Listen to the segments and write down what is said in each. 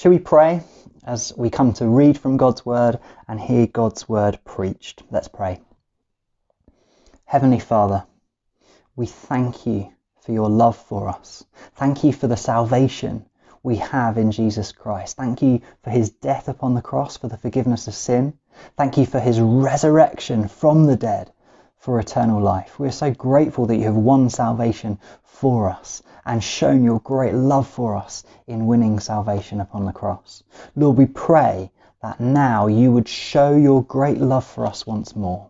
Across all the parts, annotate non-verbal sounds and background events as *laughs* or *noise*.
Shall we pray as we come to read from God's word and hear God's word preached? Let's pray. Heavenly Father, we thank you for your love for us. Thank you for the salvation we have in Jesus Christ. Thank you for his death upon the cross for the forgiveness of sin. Thank you for his resurrection from the dead for eternal life. We're so grateful that you have won salvation for us and shown your great love for us in winning salvation upon the cross. Lord, we pray that now you would show your great love for us once more,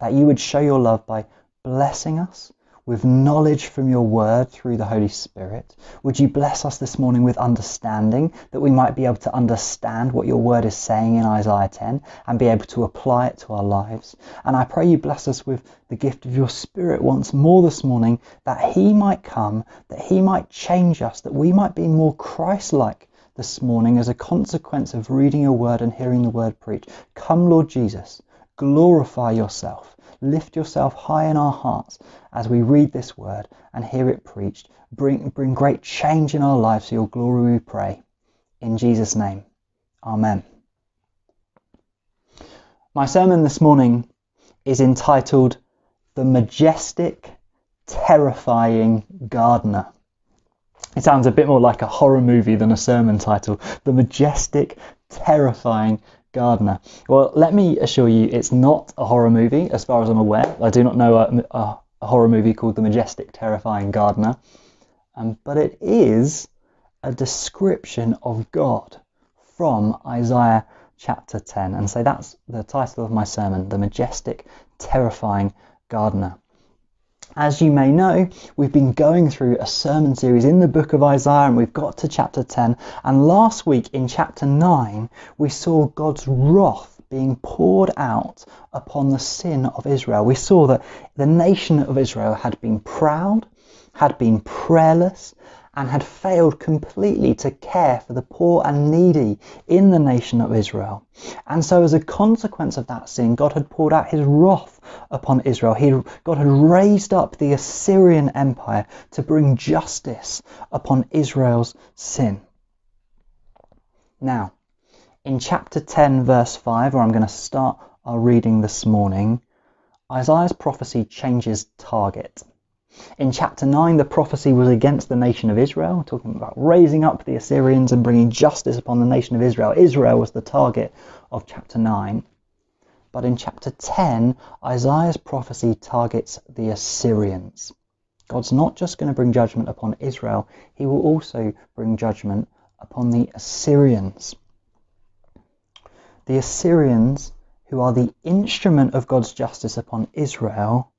that you would show your love by blessing us with knowledge from your word through the Holy Spirit. Would you bless us this morning with understanding that we might be able to understand what your word is saying in Isaiah 10 and be able to apply it to our lives? And I pray you bless us with the gift of your Spirit once more this morning that he might come, that he might change us, that we might be more Christ like this morning as a consequence of reading your word and hearing the word preached. Come, Lord Jesus, glorify yourself lift yourself high in our hearts as we read this word and hear it preached. Bring, bring great change in our lives for your glory, we pray. In Jesus' name, Amen. My sermon this morning is entitled The Majestic, Terrifying Gardener. It sounds a bit more like a horror movie than a sermon title. The Majestic, Terrifying Gardener. Well, let me assure you, it's not a horror movie, as far as I'm aware. I do not know a, a, a horror movie called The Majestic, Terrifying Gardener, um, but it is a description of God from Isaiah chapter 10. And so that's the title of my sermon The Majestic, Terrifying Gardener. As you may know, we've been going through a sermon series in the book of Isaiah and we've got to chapter 10. And last week in chapter 9, we saw God's wrath being poured out upon the sin of Israel. We saw that the nation of Israel had been proud, had been prayerless, and had failed completely to care for the poor and needy in the nation of Israel. And so, as a consequence of that sin, God had poured out his wrath upon Israel. He, God had raised up the Assyrian Empire to bring justice upon Israel's sin. Now, in chapter 10, verse 5, where I'm going to start our reading this morning, Isaiah's prophecy changes target. In chapter 9, the prophecy was against the nation of Israel, talking about raising up the Assyrians and bringing justice upon the nation of Israel. Israel was the target of chapter 9. But in chapter 10, Isaiah's prophecy targets the Assyrians. God's not just going to bring judgment upon Israel, he will also bring judgment upon the Assyrians. The Assyrians, who are the instrument of God's justice upon Israel,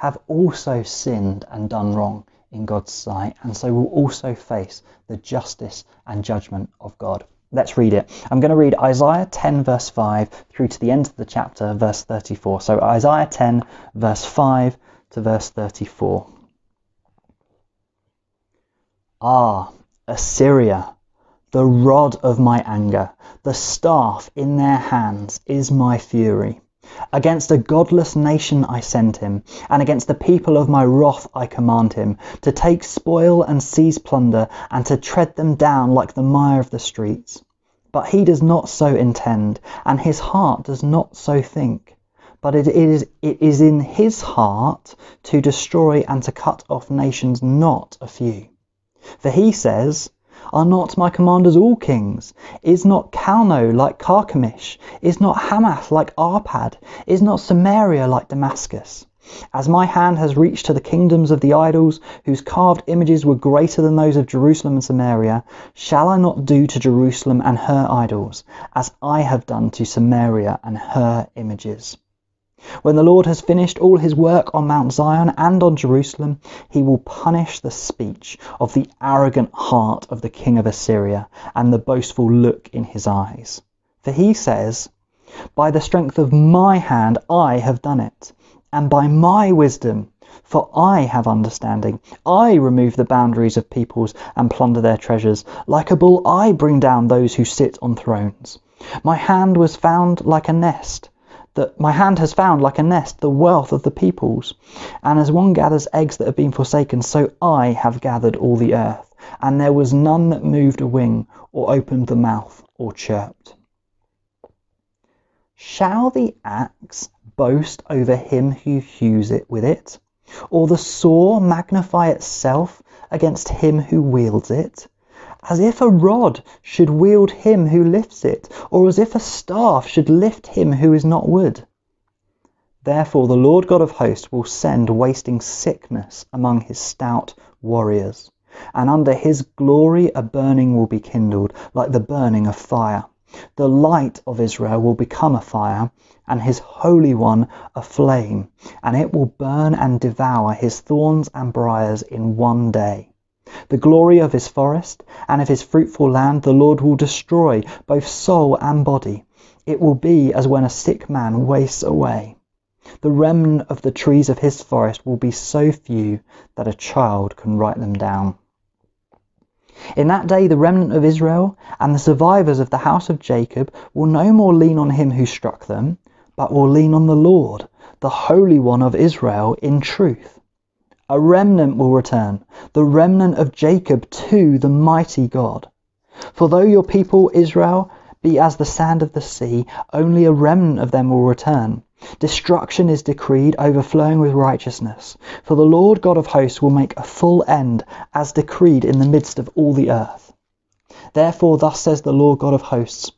have also sinned and done wrong in God's sight, and so will also face the justice and judgment of God. Let's read it. I'm going to read Isaiah 10, verse 5 through to the end of the chapter, verse 34. So, Isaiah 10, verse 5 to verse 34. Ah, Assyria, the rod of my anger, the staff in their hands is my fury. Against a godless nation I send him, and against the people of my wrath I command him, to take spoil and seize plunder, and to tread them down like the mire of the streets. But he does not so intend, and his heart does not so think. But it is, it is in his heart to destroy and to cut off nations, not a few. For he says, are not my commanders all kings? Is not Calno like Carchemish? Is not Hamath like Arpad? Is not Samaria like Damascus? As my hand has reached to the kingdoms of the idols, whose carved images were greater than those of Jerusalem and Samaria, shall I not do to Jerusalem and her idols, as I have done to Samaria and her images? When the Lord has finished all his work on Mount Zion and on Jerusalem, he will punish the speech of the arrogant heart of the king of Assyria and the boastful look in his eyes. For he says, By the strength of my hand I have done it, and by my wisdom, for I have understanding. I remove the boundaries of peoples and plunder their treasures. Like a bull, I bring down those who sit on thrones. My hand was found like a nest that my hand has found like a nest the wealth of the peoples. And as one gathers eggs that have been forsaken, so I have gathered all the earth. and there was none that moved a wing, or opened the mouth, or chirped. Shall the axe boast over him who hews it with it? Or the saw magnify itself against him who wields it? As if a rod should wield him who lifts it, or as if a staff should lift him who is not wood. Therefore the Lord God of hosts will send wasting sickness among his stout warriors, and under his glory a burning will be kindled, like the burning of fire. The light of Israel will become a fire, and his Holy One a flame, and it will burn and devour his thorns and briers in one day. The glory of his forest and of his fruitful land the Lord will destroy, both soul and body. It will be as when a sick man wastes away. The remnant of the trees of his forest will be so few that a child can write them down. In that day the remnant of Israel and the survivors of the house of Jacob will no more lean on him who struck them, but will lean on the Lord, the Holy One of Israel, in truth. A remnant will return, the remnant of Jacob to the mighty God. For though your people Israel be as the sand of the sea, only a remnant of them will return. Destruction is decreed, overflowing with righteousness. For the Lord God of hosts will make a full end, as decreed in the midst of all the earth. Therefore, thus says the Lord God of hosts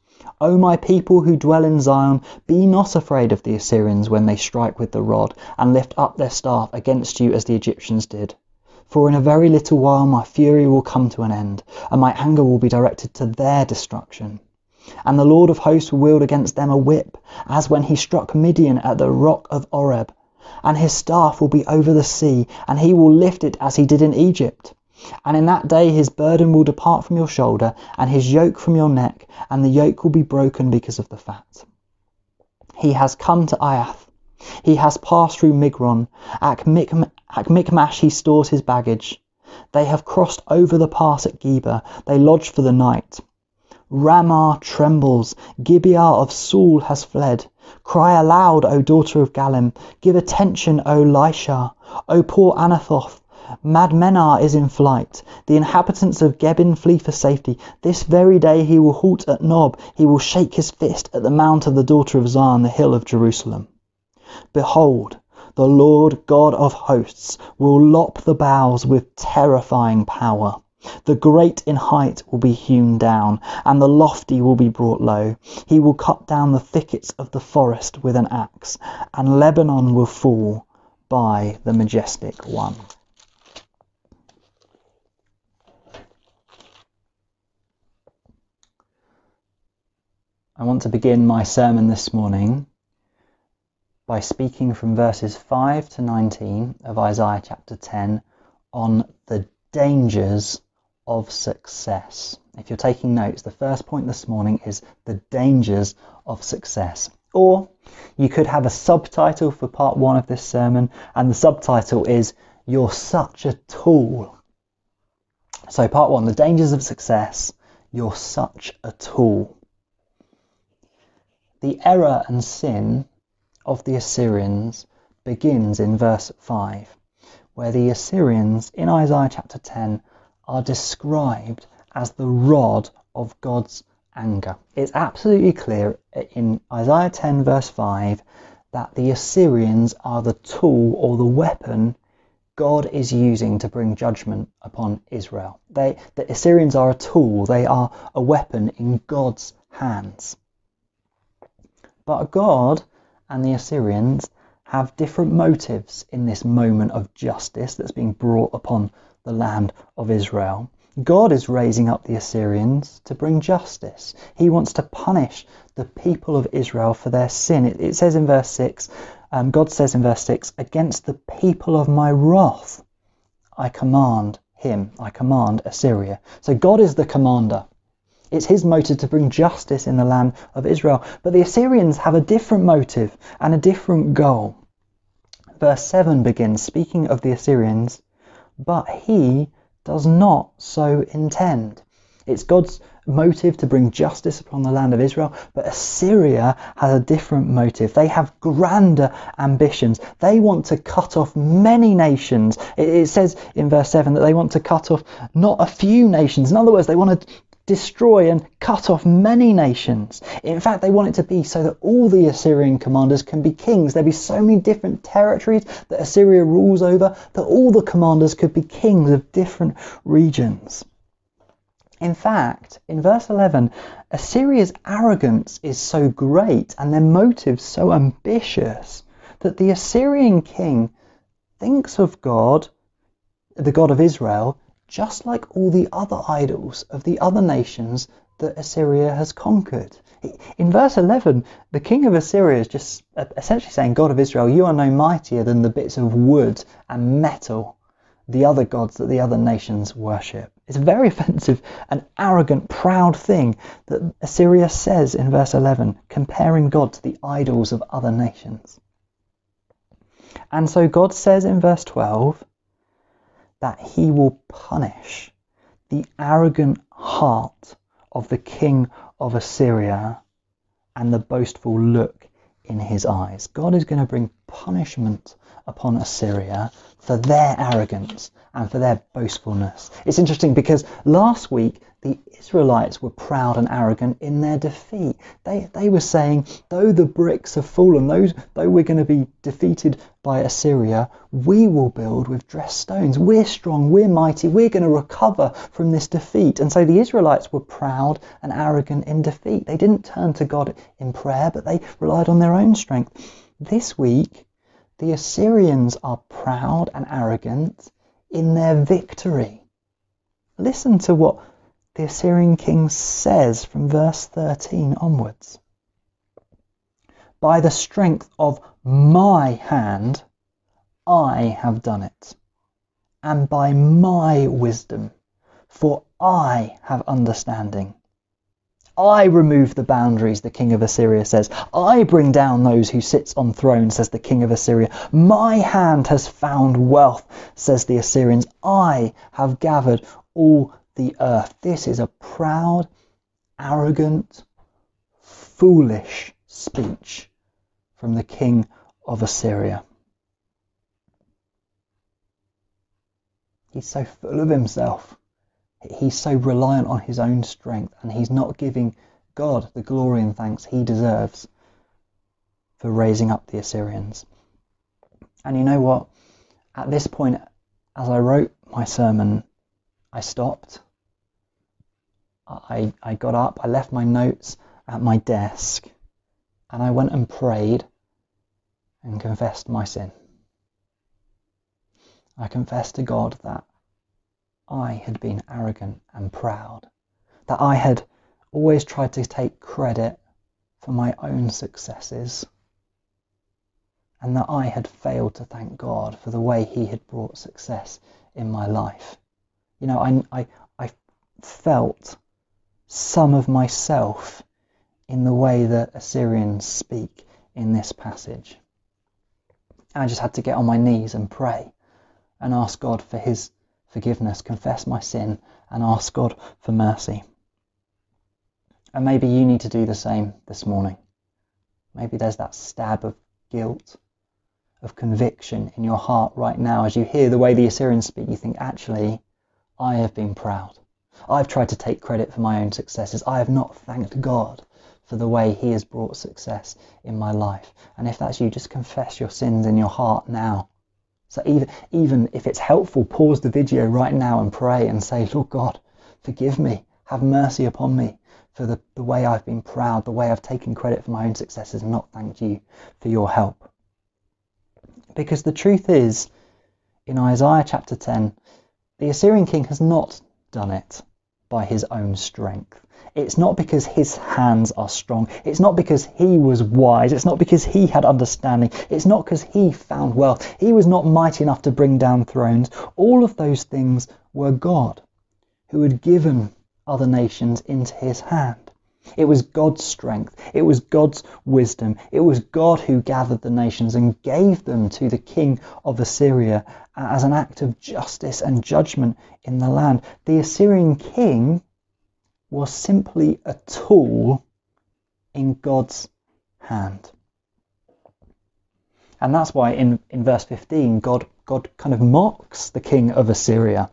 O my people who dwell in Zion, be not afraid of the Assyrians when they strike with the rod, and lift up their staff against you as the Egyptians did. For in a very little while my fury will come to an end, and my anger will be directed to their destruction. And the Lord of hosts will wield against them a whip, as when he struck Midian at the rock of Oreb. And his staff will be over the sea, and he will lift it as he did in Egypt. And in that day his burden will depart from your shoulder, and his yoke from your neck, and the yoke will be broken because of the fat. He has come to Aiath. He has passed through Migron. At, Michmash he stores his baggage. They have crossed over the pass at Geba. They lodge for the night. Ramah trembles, Gibeah of Saul has fled. Cry aloud, O daughter of Gallim, give attention, O Laishah, O poor Anathoth. Madmenah is in flight. The inhabitants of Gebim flee for safety. This very day he will halt at Nob. He will shake his fist at the mount of the daughter of Zion, the hill of Jerusalem. Behold, the Lord God of hosts will lop the boughs with terrifying power. The great in height will be hewn down, and the lofty will be brought low. He will cut down the thickets of the forest with an axe, and Lebanon will fall by the majestic one. I want to begin my sermon this morning by speaking from verses 5 to 19 of Isaiah chapter 10 on the dangers of success. If you're taking notes, the first point this morning is the dangers of success. Or you could have a subtitle for part one of this sermon, and the subtitle is You're Such a Tool. So, part one the dangers of success. You're such a tool. The error and sin of the Assyrians begins in verse 5, where the Assyrians in Isaiah chapter 10 are described as the rod of God's anger. It's absolutely clear in Isaiah 10, verse 5, that the Assyrians are the tool or the weapon God is using to bring judgment upon Israel. They, the Assyrians are a tool, they are a weapon in God's hands. But God and the Assyrians have different motives in this moment of justice that's being brought upon the land of Israel. God is raising up the Assyrians to bring justice. He wants to punish the people of Israel for their sin. It, it says in verse 6, um, God says in verse 6, Against the people of my wrath I command him, I command Assyria. So God is the commander. It's his motive to bring justice in the land of Israel. But the Assyrians have a different motive and a different goal. Verse 7 begins speaking of the Assyrians but he does not so intend. It's God's motive to bring justice upon the land of Israel, but Assyria has a different motive. They have grander ambitions. They want to cut off many nations. It, says in verse 7 that they want to cut off not a few nations. In other words, they want to destroy and cut off many nations. In fact, they want it to be so that all the Assyrian commanders can be kings. There'll be so many different territories that Assyria rules over that all the commanders could be kings of different regions. In fact, in verse 11, Assyria's arrogance is so great and their motives so ambitious that the Assyrian king thinks of God, the God of Israel, just like all the other idols of the other nations that Assyria has conquered. In verse 11, the king of Assyria is just essentially saying, God of Israel, you are no mightier than the bits of wood and metal the other gods that the other nations worship. It's a very *laughs* offensive and arrogant, proud thing that Assyria says in verse 11, comparing God to the idols of other nations. And so God says in verse 12 that he will punish the arrogant heart of the king of Assyria and the boastful look in his eyes. God is going to bring punishment upon Assyria for their arrogance and for their boastfulness. It's interesting because last week the Israelites were proud and arrogant in their defeat. They, they were saying, though the bricks have fallen, those, though we're going to be defeated by Assyria, we will build with dressed stones. We're strong, we're mighty, we're going to recover from this defeat. And so the Israelites were proud and arrogant in defeat. They didn't turn to God in prayer, but they relied on their own strength. This week, the Assyrians are proud and arrogant in their victory. Listen to what the Assyrian king says from verse 13 onwards. By the strength of my hand, I have done it, and by my wisdom, for I have understanding. I remove the boundaries, the king of Assyria says. I bring down those who sits on thrones, says the king of Assyria. My hand has found wealth, says the Assyrians. I have gathered all the earth. This is a proud, arrogant, foolish speech from the king of Assyria. He's so full of himself he's so reliant on his own strength and he's not giving God the glory and thanks he deserves for raising up the Assyrians. And you know what? At this point, as I wrote my sermon, I stopped. I, I got up, I left my notes at my desk, and I went and prayed and confessed my sin. I confessed to God that I had been arrogant and proud, that I had always tried to take credit for my own successes, and that I had failed to thank God for the way He had brought success in my life. You know, I, I, I felt some of myself in the way that Assyrians speak in this passage. I just had to get on my knees and pray and ask God for His forgiveness, confess my sin, and ask God for mercy. And maybe you need to do the same this morning. Maybe there's that stab of guilt, of conviction in your heart right now as you hear the way the Assyrians speak. You think, actually, I have been proud. I've tried to take credit for my own successes. I have not thanked God for the way He has brought success in my life. And if that's you, just confess your sins in your heart now so even, even if it's helpful, pause the video right now and pray and say, Lord God, forgive me, have mercy upon me for the, the way I've been proud, the way I've taken credit for my own successes and not thanked you for your help. Because the truth is, in Isaiah chapter 10, the Assyrian king has not done it by his own strength. It's not because his hands are strong. It's not because he was wise. It's not because he had understanding. It's not because he found wealth. He was not mighty enough to bring down thrones. All of those things were God who had given other nations into his hand. It was God's strength. It was God's wisdom. It was God who gathered the nations and gave them to the king of Assyria as an act of justice and judgment in the land. The Assyrian king was simply a tool in God's hand. And that's why in, in verse 15, God, God kind of mocks the king of Assyria.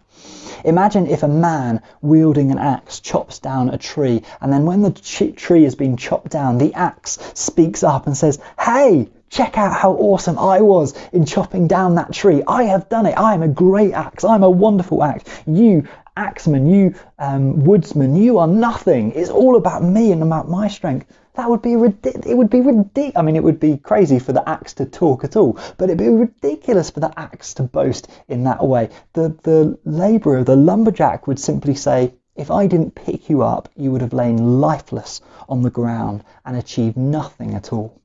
Imagine if a man wielding an axe chops down a tree, and then when the tree has been chopped down, the axe speaks up and says, Hey, check out how awesome I was in chopping down that tree. I have done it. I am a great axe. I'm a wonderful axe. You axeman, you um, woodsman, you are nothing. It's all about me and about my strength. That would be ridiculous. It would be ridiculous. I mean, it would be crazy for the axe to talk at all, but it'd be ridiculous for the axe to boast in that way. The the labourer, the lumberjack, would simply say, "If I didn't pick you up, you would have lain lifeless on the ground and achieved nothing at all."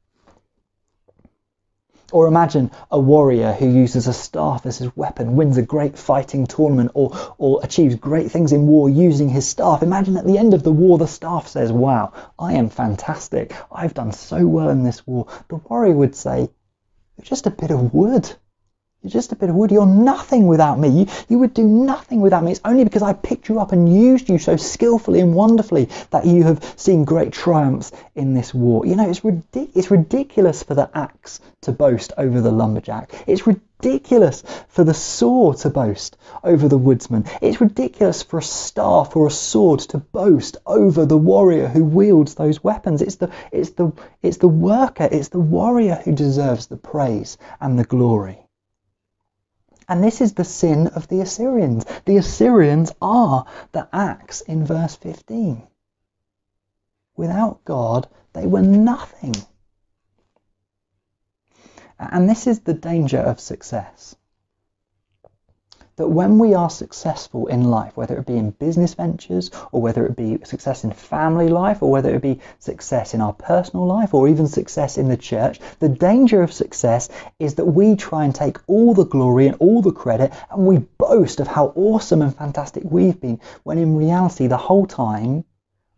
Or imagine a warrior who uses a staff as his weapon, wins a great fighting tournament, or, or achieves great things in war using his staff. Imagine at the end of the war, the staff says, Wow, I am fantastic. I've done so well in this war. The warrior would say, You're just a bit of wood. You're just a bit of wood. You're nothing without me. You, you would do nothing without me. It's only because I picked you up and used you so skillfully and wonderfully that you have seen great triumphs in this war. You know, it's, it's ridiculous for the axe to boast over the lumberjack. It's ridiculous for the saw to boast over the woodsman. It's ridiculous for a staff or a sword to boast over the warrior who wields those weapons. It's the, it's the, it's the worker, it's the warrior who deserves the praise and the glory. And this is the sin of the Assyrians. The Assyrians are the axe in verse 15. Without God, they were nothing. And this is the danger of success that when we are successful in life, whether it be in business ventures or whether it be success in family life or whether it be success in our personal life or even success in the church, the danger of success is that we try and take all the glory and all the credit and we boast of how awesome and fantastic we've been when in reality the whole time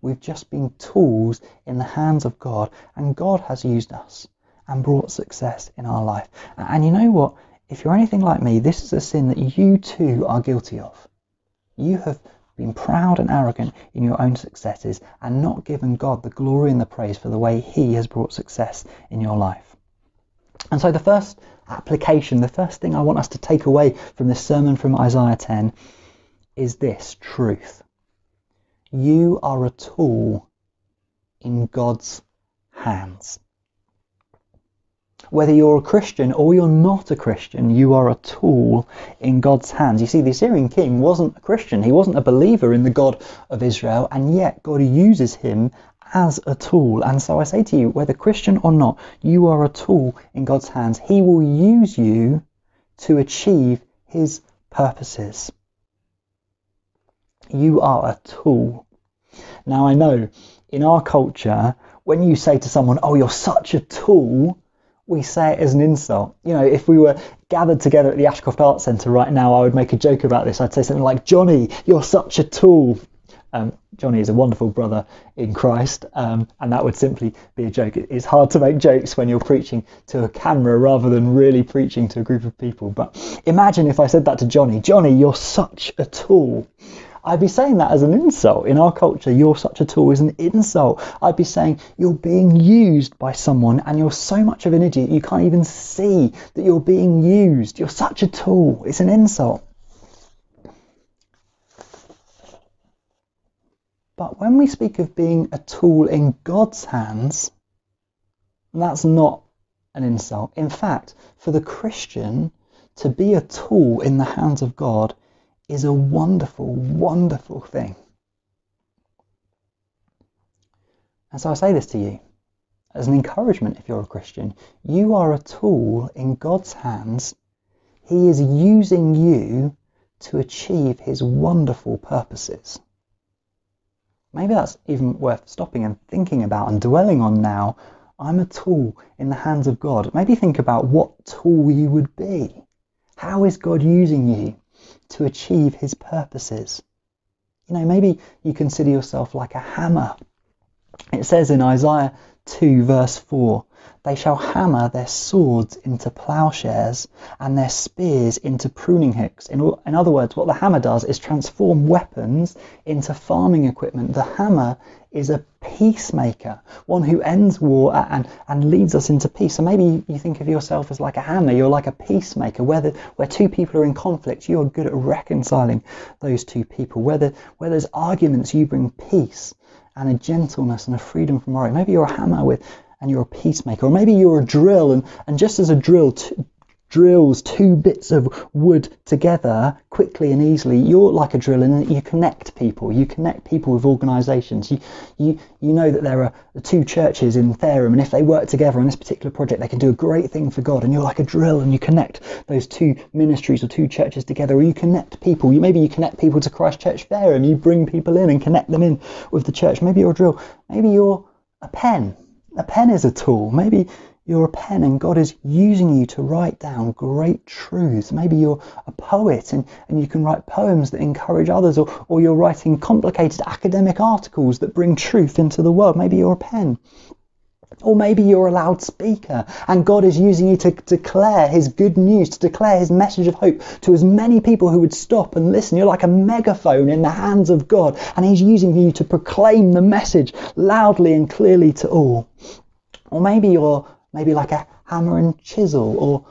we've just been tools in the hands of God and God has used us and brought success in our life. And you know what? If you're anything like me, this is a sin that you too are guilty of. You have been proud and arrogant in your own successes and not given God the glory and the praise for the way He has brought success in your life. And so, the first application, the first thing I want us to take away from this sermon from Isaiah 10 is this truth. You are a tool in God's hands. Whether you're a Christian or you're not a Christian, you are a tool in God's hands. You see, the Assyrian king wasn't a Christian, he wasn't a believer in the God of Israel, and yet God uses him as a tool. And so I say to you, whether Christian or not, you are a tool in God's hands. He will use you to achieve his purposes. You are a tool. Now, I know in our culture, when you say to someone, Oh, you're such a tool, we say it as an insult. You know, if we were gathered together at the Ashcroft Arts Centre right now, I would make a joke about this. I'd say something like, Johnny, you're such a tool. Um, Johnny is a wonderful brother in Christ, um, and that would simply be a joke. It's hard to make jokes when you're preaching to a camera rather than really preaching to a group of people. But imagine if I said that to Johnny Johnny, you're such a tool. I'd be saying that as an insult. In our culture, you're such a tool is an insult. I'd be saying you're being used by someone and you're so much of an idiot you can't even see that you're being used. You're such a tool. It's an insult. But when we speak of being a tool in God's hands, that's not an insult. In fact, for the Christian, to be a tool in the hands of God is a wonderful, wonderful thing. And so I say this to you as an encouragement if you're a Christian. You are a tool in God's hands. He is using you to achieve his wonderful purposes. Maybe that's even worth stopping and thinking about and dwelling on now. I'm a tool in the hands of God. Maybe think about what tool you would be. How is God using you? To achieve his purposes. You know, maybe you consider yourself like a hammer It says in Isaiah 2, verse 4 They shall hammer their swords into plowshares and their spears into pruning hooks. In, in other words, what the hammer does is transform weapons into farming equipment. The hammer is a peacemaker, one who ends war and, and leads us into peace. So maybe you think of yourself as like a hammer, you're like a peacemaker. Where, two people are in conflict, you are good at reconciling those two people. Where there's arguments, you bring peace and a gentleness and a freedom from worry. Maybe you're a hammer with and you're a peacemaker, or maybe you're a drill, and, and just as a drill t- drills two bits of wood together quickly and easily, you're like a drill and you connect people. You connect people with organisations. You, you, you know that there are two churches in Fareham, and if they work together on this particular project, they can do a great thing for God. And you're like a drill, and you connect those two ministries or two churches together, or you connect people. You maybe you connect people to Christ Church Fareham. You bring people in and connect them in with the church. Maybe you're a drill. Maybe you're a pen a pen is a tool. Maybe you're a pen and God is using you to write down great truths. Maybe you're a poet and, and you can write poems that encourage others, or, or you're writing complicated academic articles that bring truth into the world. Maybe you're a pen. Or maybe you're a loudspeaker and God is using you to declare His good news, to declare His message of hope to as many people who would stop and listen. You're like a megaphone in the hands of God and He's using you to proclaim the message loudly and clearly to all. Or maybe you're maybe like a hammer and chisel or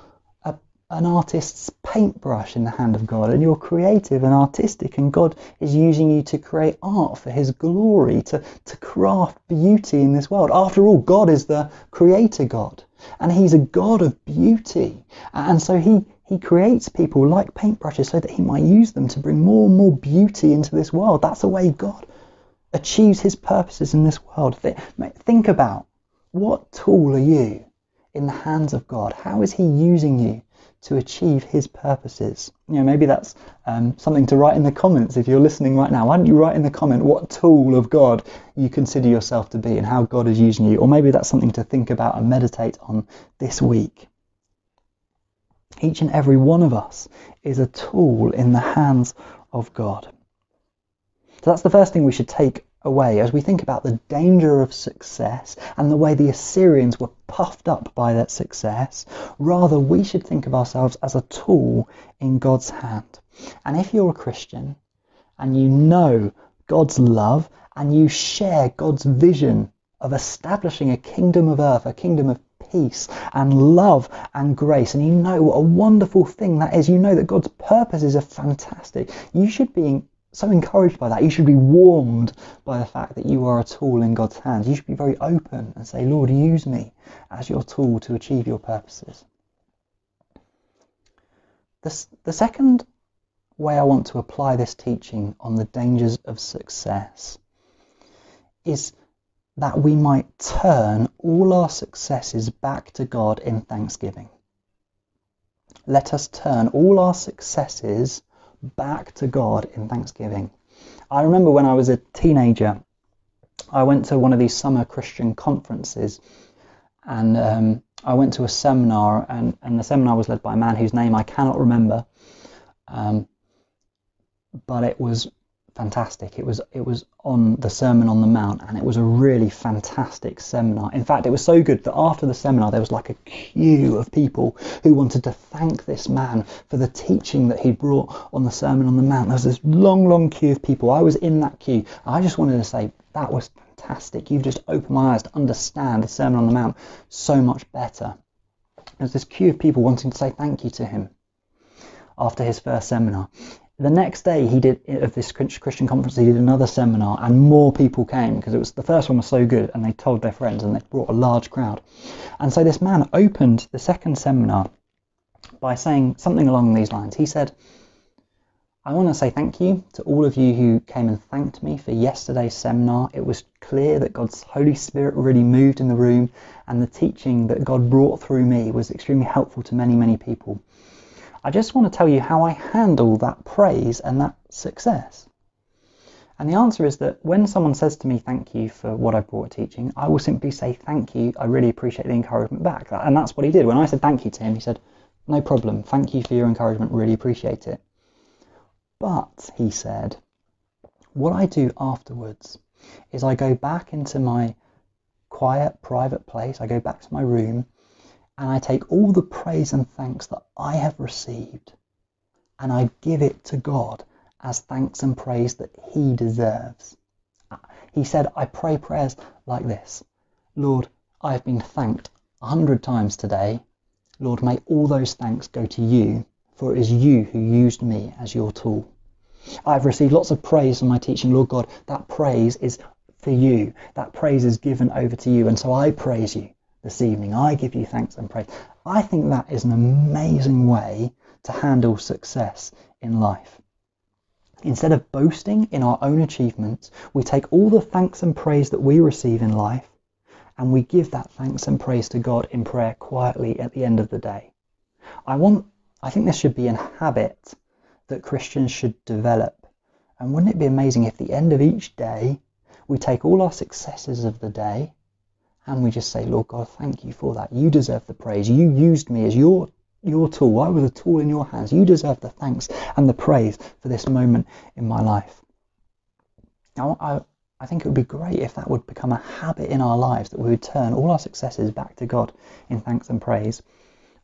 a, an artist's paintbrush in the hand of God and you're creative and artistic and God is using you to create art for his glory, to, to craft beauty in this world. After all, God is the creator God and he's a God of beauty. And so he, he creates people like paintbrushes so that he might use them to bring more and more beauty into this world. That's the way God achieves his purposes in this world. Think about what tool are you in the hands of God? How is He using you to achieve His purposes? You know, maybe that's um, something to write in the comments if you're listening right now. Why don't you write in the comment what tool of God you consider yourself to be and how God is using you? Or maybe that's something to think about and meditate on this week. Each and every one of us is a tool in the hands of God. So that's the first thing we should take away as we think about the danger of success and the way the Assyrians were puffed up by that success. Rather, we should think of ourselves as a tool in God's hand. And if you're a Christian and you know God's love and you share God's vision of establishing a kingdom of earth, a kingdom of peace and love and grace, and you know what a wonderful thing that is, you know that God's purposes are fantastic, you should be so encouraged by that. You should be warmed by the fact that you are a tool in God's hands. You should be very open and say, Lord, use me as your tool to achieve your purposes. The, the second way I want to apply this teaching on the dangers of success is that we might turn all our successes back to God in thanksgiving. Let us turn all our successes back to God in thanksgiving. I remember when I was a teenager, I went to one of these summer Christian conferences and um, I went to a seminar, and, and the seminar was led by a man whose name I cannot remember, um, but it was fantastic. It was it was on the Sermon on the Mount, and it was a really fantastic seminar. In fact, it was so good that after the seminar, there was like a queue of people who wanted to thank this man for the teaching that he brought on the Sermon on the Mount. There was this long, long queue of people. I was in that queue. I just wanted to say that was fantastic. You've just opened my eyes to understand the Sermon on the Mount so much better. There's this queue of people wanting to say thank you to him after his first seminar the next day he did of this Christian conference, he did another seminar, and more people came because it was the first one was so good, and they told their friends, and they brought a large crowd. And so this man opened the second seminar by saying something along these lines. He said, "I want to say thank you to all of you who came and thanked me for yesterday's seminar. It was clear that God's Holy Spirit really moved in the room, and the teaching that God brought through me was extremely helpful to many, many people." I just want to tell you how I handle that praise and that success. And the answer is that when someone says to me, thank you for what I've brought to teaching, I will simply say, thank you, I really appreciate the encouragement back. And that's what he did. When I said thank you to him, he said, no problem, thank you for your encouragement, really appreciate it. But, he said, what I do afterwards is I go back into my quiet, private place, I go back to my room, and I take all the praise and thanks that I have received and I give it to God as thanks and praise that He deserves. Uh, he said, I pray prayers like this Lord, I have been thanked a hundred times today. Lord, may all those thanks go to you, for it is you who used me as your tool. I've received lots of praise from my teaching, Lord God. That praise is for you. That praise is given over to you. And so I praise you this evening. I give you thanks and praise. I think that is an amazing way to handle success in life. Instead of boasting in our own achievements, we take all the thanks and praise that we receive in life and we give that thanks and praise to God in prayer quietly at the end of the day. I want I think this should be a habit that Christians should develop. And wouldn't it be amazing if the end of each day we take all our successes of the day and we just say, Lord God, thank you for that. You deserve the praise. You used me as your your tool. I was a tool in your hands. You deserve the thanks and the praise for this moment in my life. Now, I, I think it would be great if that would become a habit in our lives that we would turn all our successes back to God in thanks and praise.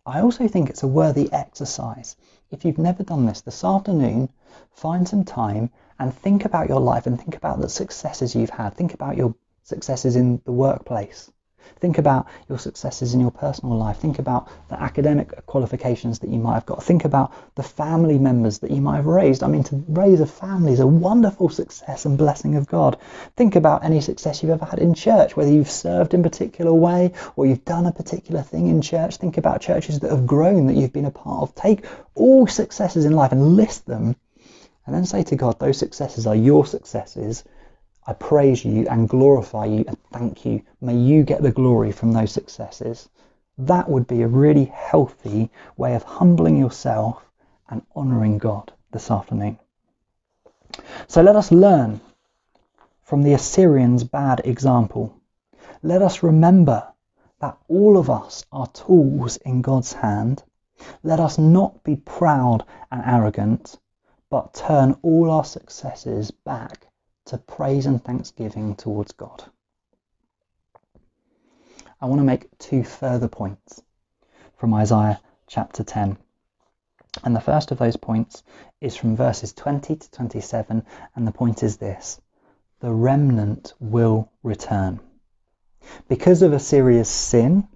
I also think it's a worthy exercise. If you've never done this this afternoon, find some time and think about your life and think about the successes you've had. Think about your successes in the workplace. Think about your successes in your personal life. Think about the academic qualifications that you might have got. Think about the family members that you might have raised. I mean, to raise a family is a wonderful success and blessing of God. Think about any success you've ever had in church, whether you've served in a particular way or you've done a particular thing in church. Think about churches that have grown that you've been a part of. Take all successes in life and list them and then say to God, those successes are your successes I praise you and glorify you and thank you. May you get the glory from those successes. That would be a really healthy way of humbling yourself and honouring God this afternoon. So let us learn from the Assyrians' bad example. Let us remember that all of us are tools in God's hand. Let us not be proud and arrogant, but turn all our successes back to praise and thanksgiving towards God. I want to make two further points from Isaiah chapter 10. And the first of those points is from verses 20 to 27, and the point is this the remnant will return. Because of Assyria's sin,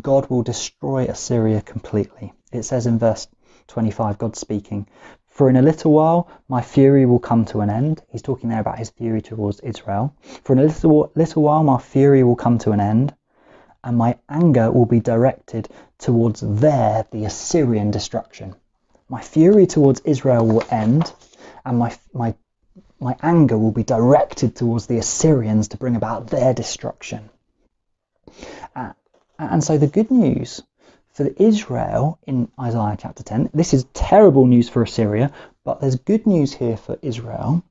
God will destroy Assyria completely. It says in verse 25, God speaking, for in a little while my fury will come to an end. He's talking there about his fury towards Israel. For in a little, little while my fury will come to an end, and my anger will be directed towards their, the Assyrian destruction. My fury towards Israel will end, and my, my, my anger will be directed towards the Assyrians to bring about their destruction. Uh, and so the good news for Israel in Isaiah chapter 10. This is terrible news for Assyria, but there's good news here for Israel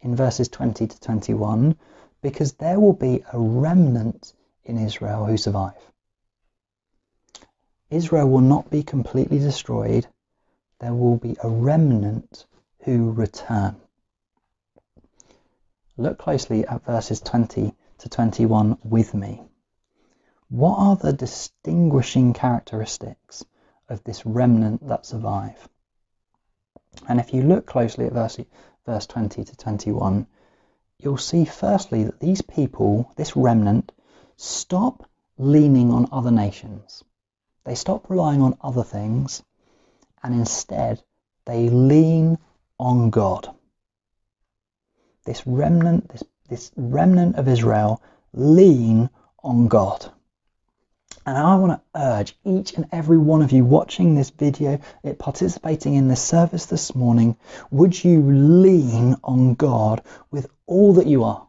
in verses 20 to 21 because there will be a remnant in Israel who survive. Israel will not be completely destroyed, there will be a remnant who return. Look closely at verses 20 to 21 with me. What are the distinguishing characteristics of this remnant that survive? And if you look closely at verse, verse 20 to 21, you'll see firstly that these people, this remnant, stop leaning on other nations. They stop relying on other things and instead they lean on God. This remnant, this, this remnant of Israel lean on God. And I want to urge each and every one of you watching this video, participating in this service this morning, would you lean on God with all that you are?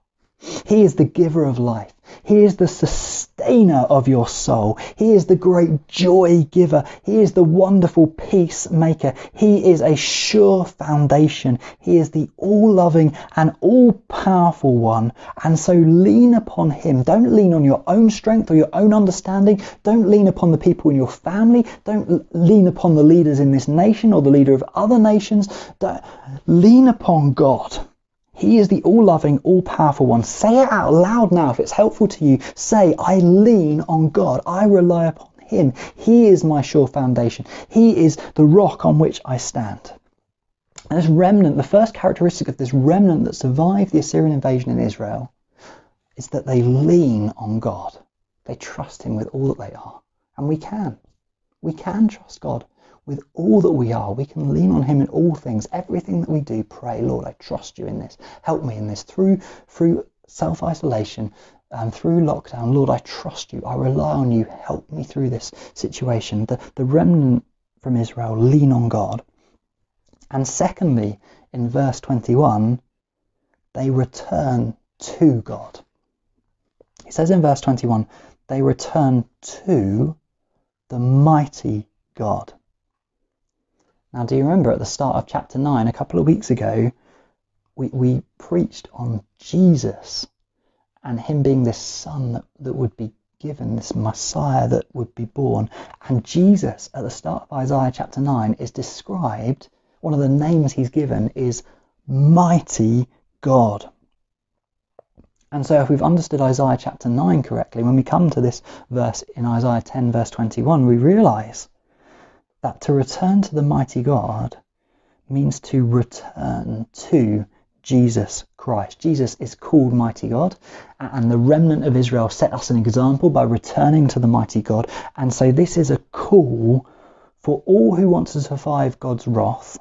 He is the giver of life. He is the sustainer of your soul. He is the great joy giver. He is the wonderful peacemaker. He is a sure foundation. He is the all loving and all powerful one. And so lean upon him. Don't lean on your own strength or your own understanding. Don't lean upon the people in your family. Don't lean upon the leaders in this nation or the leader of other nations. Don't, lean upon God He is the all loving, all powerful one. Say it out loud now if it's helpful to you. Say, I lean on God. I rely upon Him. He is my sure foundation. He is the rock on which I stand. And this remnant, the first characteristic of this remnant that survived the Assyrian invasion in Israel is that they lean on God. They trust Him with all that they are. And we can. We can trust God with all that we are. We can lean on Him in all things. Everything that we do, pray, Lord, I trust you in this. Help me in this. Through through self isolation and through lockdown, Lord, I trust you. I rely on you. Help me through this situation. The the remnant from Israel lean on God. And secondly, in verse 21, they return to God. He says in verse 21, they return to the mighty God. Now, do you remember at the start of chapter 9, a couple of weeks ago, we, we preached on Jesus and him being this son that, that would be given, this Messiah that would be born. And Jesus, at the start of Isaiah chapter 9, is described, one of the names he's given is Mighty God. And so, if we've understood Isaiah chapter 9 correctly, when we come to this verse in Isaiah 10, verse 21, we realize that to return to the mighty God means to return to Jesus Christ. Jesus is called mighty God, and the remnant of Israel set us an example by returning to the mighty God. And so, this is a call for all who want to survive God's wrath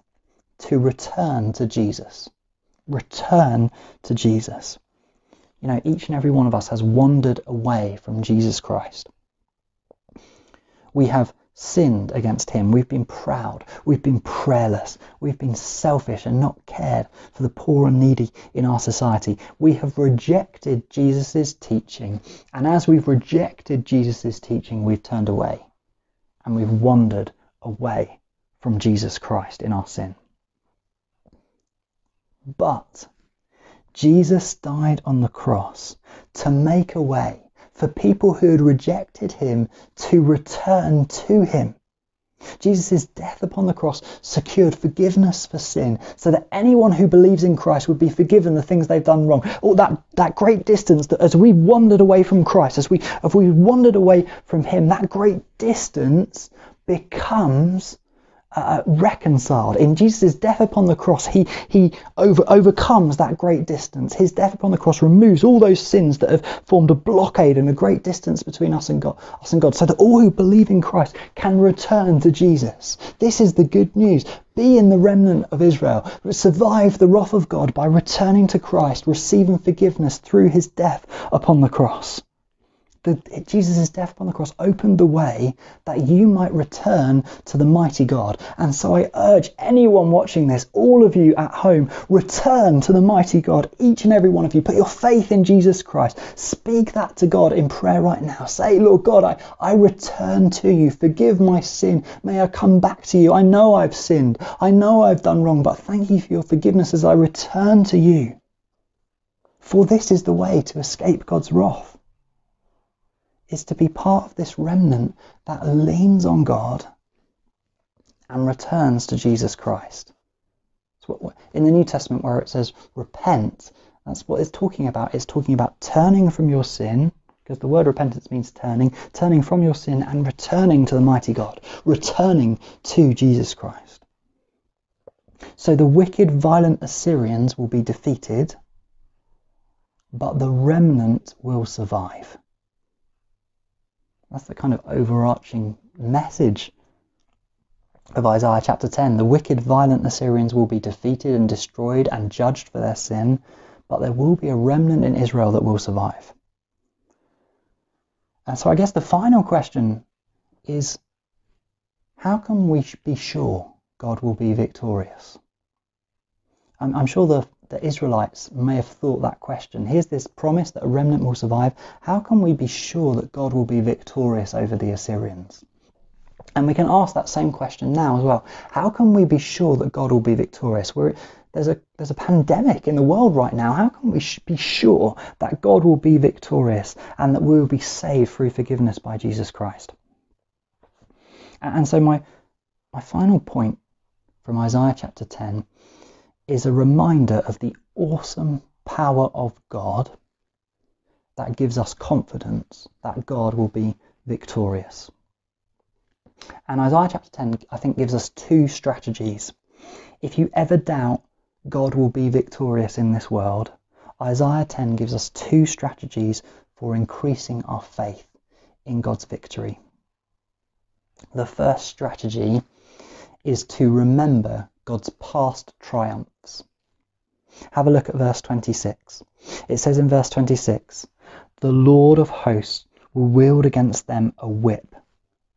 to return to Jesus. Return to Jesus. You know, each and every one of us has wandered away from Jesus Christ. We have sinned against him. We've been proud. We've been prayerless. We've been selfish and not cared for the poor and needy in our society. We have rejected Jesus' teaching. And as we've rejected Jesus' teaching, we've turned away and we've wandered away from Jesus Christ in our sin. But Jesus died on the cross to make a way for people who had rejected him to return to him. Jesus' death upon the cross secured forgiveness for sin so that anyone who believes in Christ would be forgiven the things they've done wrong. All that, that great distance that as we wandered away from Christ, as we, as we wandered away from Him, that great distance becomes uh, reconciled. In Jesus' death upon the cross, he, he over, overcomes that great distance. His death upon the cross removes all those sins that have formed a blockade and a great distance between us and God, us and God, so that all who believe in Christ can return to Jesus. This is the good news. Be in the remnant of Israel. Survive the wrath of God by returning to Christ, receiving forgiveness through his death upon the cross the, Jesus' death upon the cross opened the way that you might return to the mighty God. And so I urge anyone watching this, all of you at home, return to the mighty God, each and every one of you. Put your faith in Jesus Christ. Speak that to God in prayer right now. Say, Lord God, I, I return to you. Forgive my sin. May I come back to you. I know I've sinned. I know I've done wrong, but thank you for your forgiveness as I return to you. For this is the way to escape God's wrath is to be part of this remnant that leans on God and returns to Jesus Christ. So in the New Testament, where it says repent, that's what it's talking about. It's talking about turning from your sin, because the word repentance means turning, turning from your sin and returning to the mighty God, returning to Jesus Christ. So the wicked, violent Assyrians will be defeated, but the remnant will survive. That's the kind of overarching message of Isaiah chapter 10. The wicked, violent Assyrians will be defeated and destroyed and judged for their sin, but there will be a remnant in Israel that will survive. And so I guess the final question is how can we be sure God will be victorious? I'm, I'm sure the the Israelites may have thought that question. Here's this promise that a remnant will survive. How can we be sure that God will be victorious over the Assyrians? And we can ask that same question now as well. How can we be sure that God will be victorious? We're, there's a there's a pandemic in the world right now. How can we be sure that God will be victorious and that we will be saved through forgiveness by Jesus Christ? And so my my final point from Isaiah chapter 10 is a reminder of the awesome power of God that gives us confidence that God will be victorious. And Isaiah chapter 10, I think, gives us two strategies. If you ever doubt God will be victorious in this world, Isaiah 10 gives us two strategies for increasing our faith in God's victory. The first strategy is to remember God's past triumphs. Have a look at verse 26. It says in verse 26, The Lord of hosts will wield against them a whip.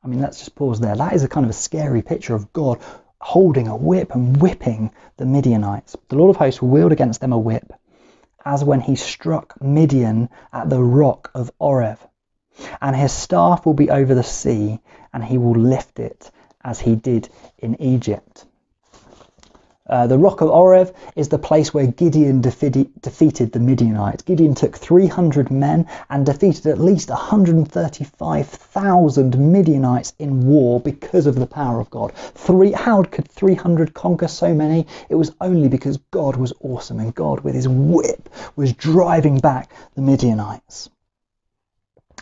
I mean, let's just pause there. That is a kind of a scary picture of God holding a whip and whipping the Midianites. The Lord of hosts will wield against them a whip, as when he struck Midian at the rock of Oreb. And his staff will be over the sea, and he will lift it as he did in Egypt. Uh, the rock of Oreb is the place where Gideon defeated, defeated the Midianites. Gideon took 300 men and defeated at least 135,000 Midianites in war because of the power of God. Three, how could 300 conquer so many? It was only because God was awesome and God, with his whip, was driving back the Midianites.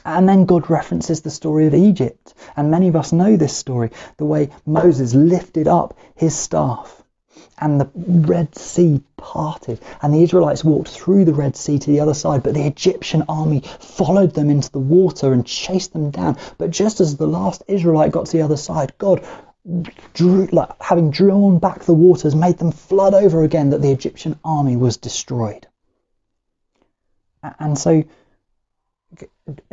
And then God references the story of Egypt. And many of us know this story the way Moses lifted up his staff and the Red Sea parted, and the Israelites walked through the Red Sea to the other side, but the Egyptian army followed them into the water and chased them down. But just as the last Israelite got to the other side, God drew, like, having drawn back the waters, made them flood over again, that the Egyptian army was destroyed. And so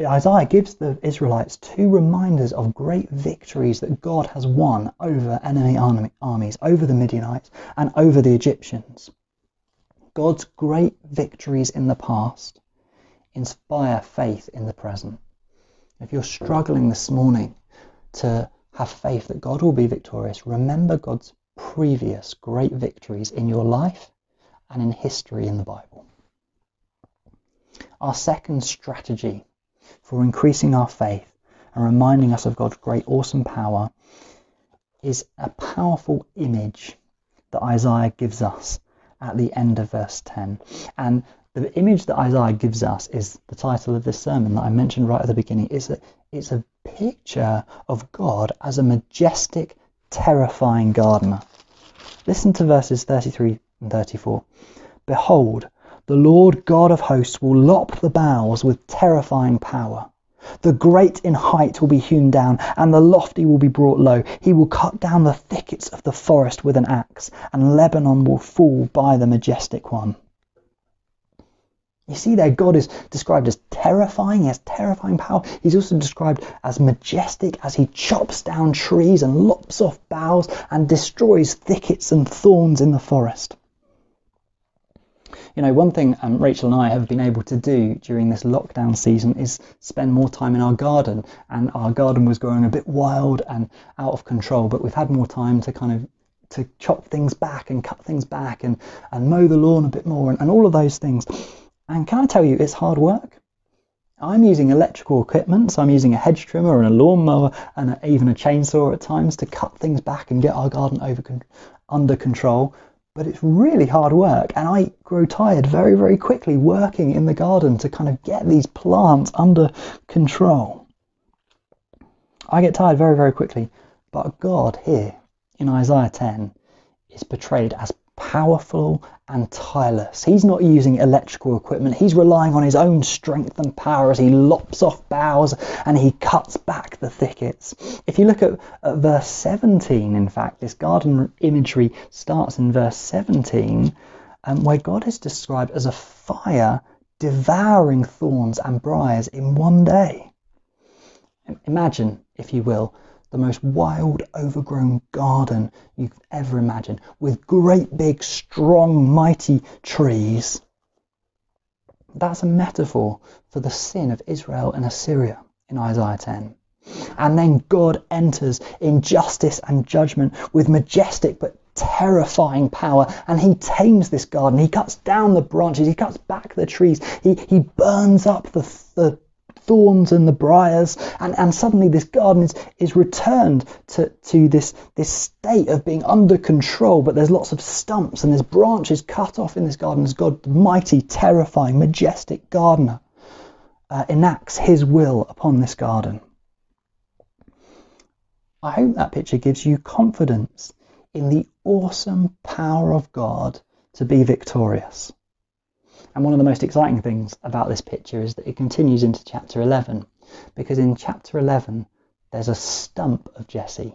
Isaiah gives the Israelites two reminders of great victories that God has won over enemy armies, over the Midianites and over the Egyptians. God's great victories in the past inspire faith in the present. If you're struggling this morning to have faith that God will be victorious, remember God's previous great victories in your life and in history in the Bible. Our second strategy for increasing our faith and reminding us of God's great, awesome power is a powerful image that Isaiah gives us at the end of verse 10. And the image that Isaiah gives us is the title of this sermon that I mentioned right at the beginning. It's a, it's a picture of God as a majestic, terrifying gardener. Listen to verses 33 and 34. Behold, the Lord God of hosts will lop the boughs with terrifying power. The great in height will be hewn down, and the lofty will be brought low. He will cut down the thickets of the forest with an axe, and Lebanon will fall by the majestic one. You see there, God is described as terrifying, he has terrifying power. He's also described as majestic as he chops down trees and lops off boughs and destroys thickets and thorns in the forest. You know, one thing um, Rachel and I have been able to do during this lockdown season is spend more time in our garden. And our garden was growing a bit wild and out of control, but we've had more time to kind of to chop things back and cut things back and, and mow the lawn a bit more and, and all of those things. And can I tell you, it's hard work. I'm using electrical equipment, so I'm using a hedge trimmer and a lawnmower and a, even a chainsaw at times to cut things back and get our garden over under control but it's really hard work and I grow tired very, very quickly working in the garden to kind of get these plants under control. I get tired very, very quickly, but God here in Isaiah 10 is portrayed as powerful and tireless. He's not using electrical equipment. He's relying on his own strength and power as he lops off boughs and he cuts back the thickets. If you look at, at verse 17, in fact, this garden imagery starts in verse 17, um, where God is described as a fire devouring thorns and briars in one day. Imagine, if you will, the most wild, overgrown garden you've ever imagined, with great big, strong, mighty trees. That's a metaphor for the sin of Israel and Assyria in Isaiah 10. And then God enters in justice and judgment with majestic but terrifying power and he tames this garden. He cuts down the branches, he cuts back the trees, he, he burns up the, the thorns and the briars, and, and suddenly this garden is, is returned to, to this, this state of being under control, but there's lots of stumps and there's branches cut off in this garden as God, the mighty, terrifying, majestic gardener, uh, enacts his will upon this garden. I hope that picture gives you confidence in the awesome power of God to be victorious. And one of the most exciting things about this picture is that it continues into chapter 11, because in chapter 11 there's a stump of Jesse,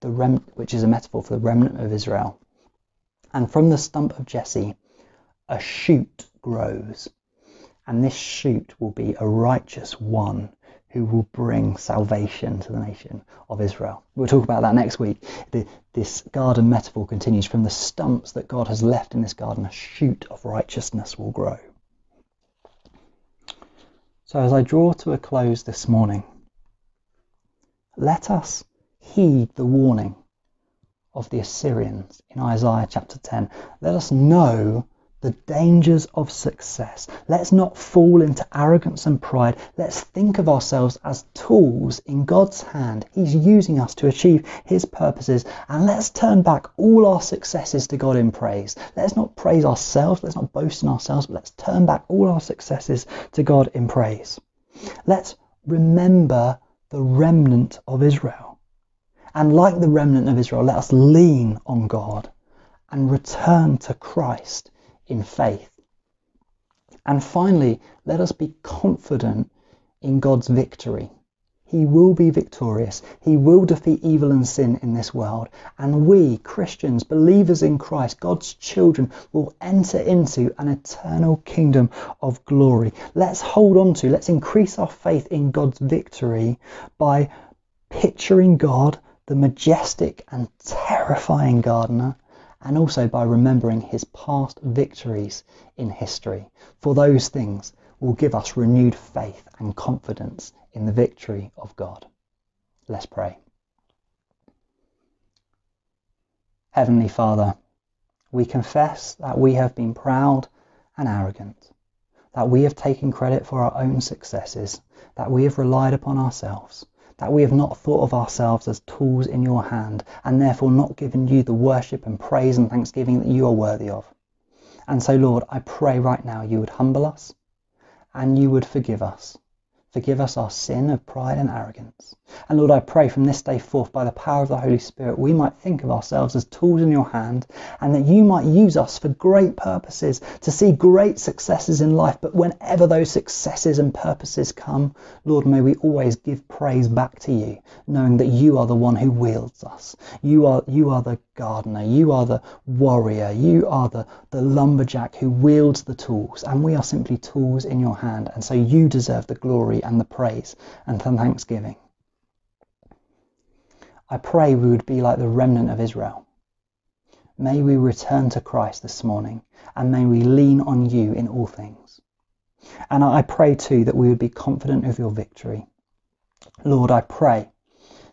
the rem- which is a metaphor for the remnant of Israel. And from the stump of Jesse, a shoot grows. And this shoot will be a righteous one who will bring salvation to the nation of Israel. We'll talk about that next week. The, this garden metaphor continues from the stumps that God has left in this garden, a shoot of righteousness will grow. So, as I draw to a close this morning, let us heed the warning of the Assyrians in Isaiah chapter 10. Let us know the dangers of success. Let's not fall into arrogance and pride. Let's think of ourselves as tools in God's hand. He's using us to achieve His purposes. And let's turn back all our successes to God in praise. Let's not praise ourselves. Let's not boast in ourselves, but let's turn back all our successes to God in praise. Let's remember the remnant of Israel. And like the remnant of Israel, let us lean on God and return to Christ in faith. And finally, let us be confident in God's victory. He will be victorious. He will defeat evil and sin in this world. And we, Christians, believers in Christ, God's children, will enter into an eternal kingdom of glory. Let's hold on to, let's increase our faith in God's victory by picturing God, the majestic and terrifying gardener, and also by remembering his past victories in history. For those things will give us renewed faith and confidence in the victory of God. Let's pray. Heavenly Father, we confess that we have been proud and arrogant, that we have taken credit for our own successes, that we have relied upon ourselves, that we have not thought of ourselves as tools in your hand, and therefore not given you the worship and praise and thanksgiving that you are worthy of. And so, Lord, I pray right now you would humble us and you would forgive us Forgive us our sin of pride and arrogance. And Lord, I pray from this day forth, by the power of the Holy Spirit, we might think of ourselves as tools in your hand, and that you might use us for great purposes, to see great successes in life. But whenever those successes and purposes come, Lord, may we always give praise back to you, knowing that you are the one who wields us. You are, you are the gardener, you are the warrior, you are the, the lumberjack who wields the tools, and we are simply tools in your hand. And so you deserve the glory and the praise and the thanksgiving. I pray we would be like the remnant of Israel. May we return to Christ this morning and may we lean on you in all things. And I pray too that we would be confident of your victory. Lord, I pray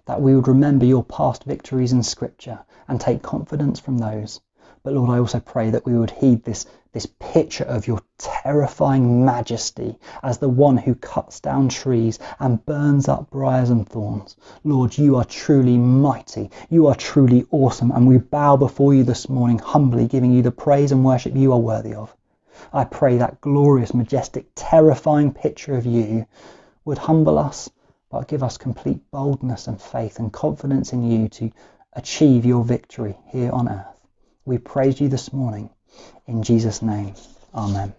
that we would remember your past victories in Scripture and take confidence from those. But Lord, I also pray that we would heed this this picture of your terrifying majesty as the one who cuts down trees and burns up briars and thorns. Lord, you are truly mighty. You are truly awesome. And we bow before you this morning, humbly giving you the praise and worship you are worthy of. I pray that glorious, majestic, terrifying picture of you would humble us, but give us complete boldness and faith and confidence in you to achieve your victory here on earth. We praise you this morning in Jesus' name, Amen.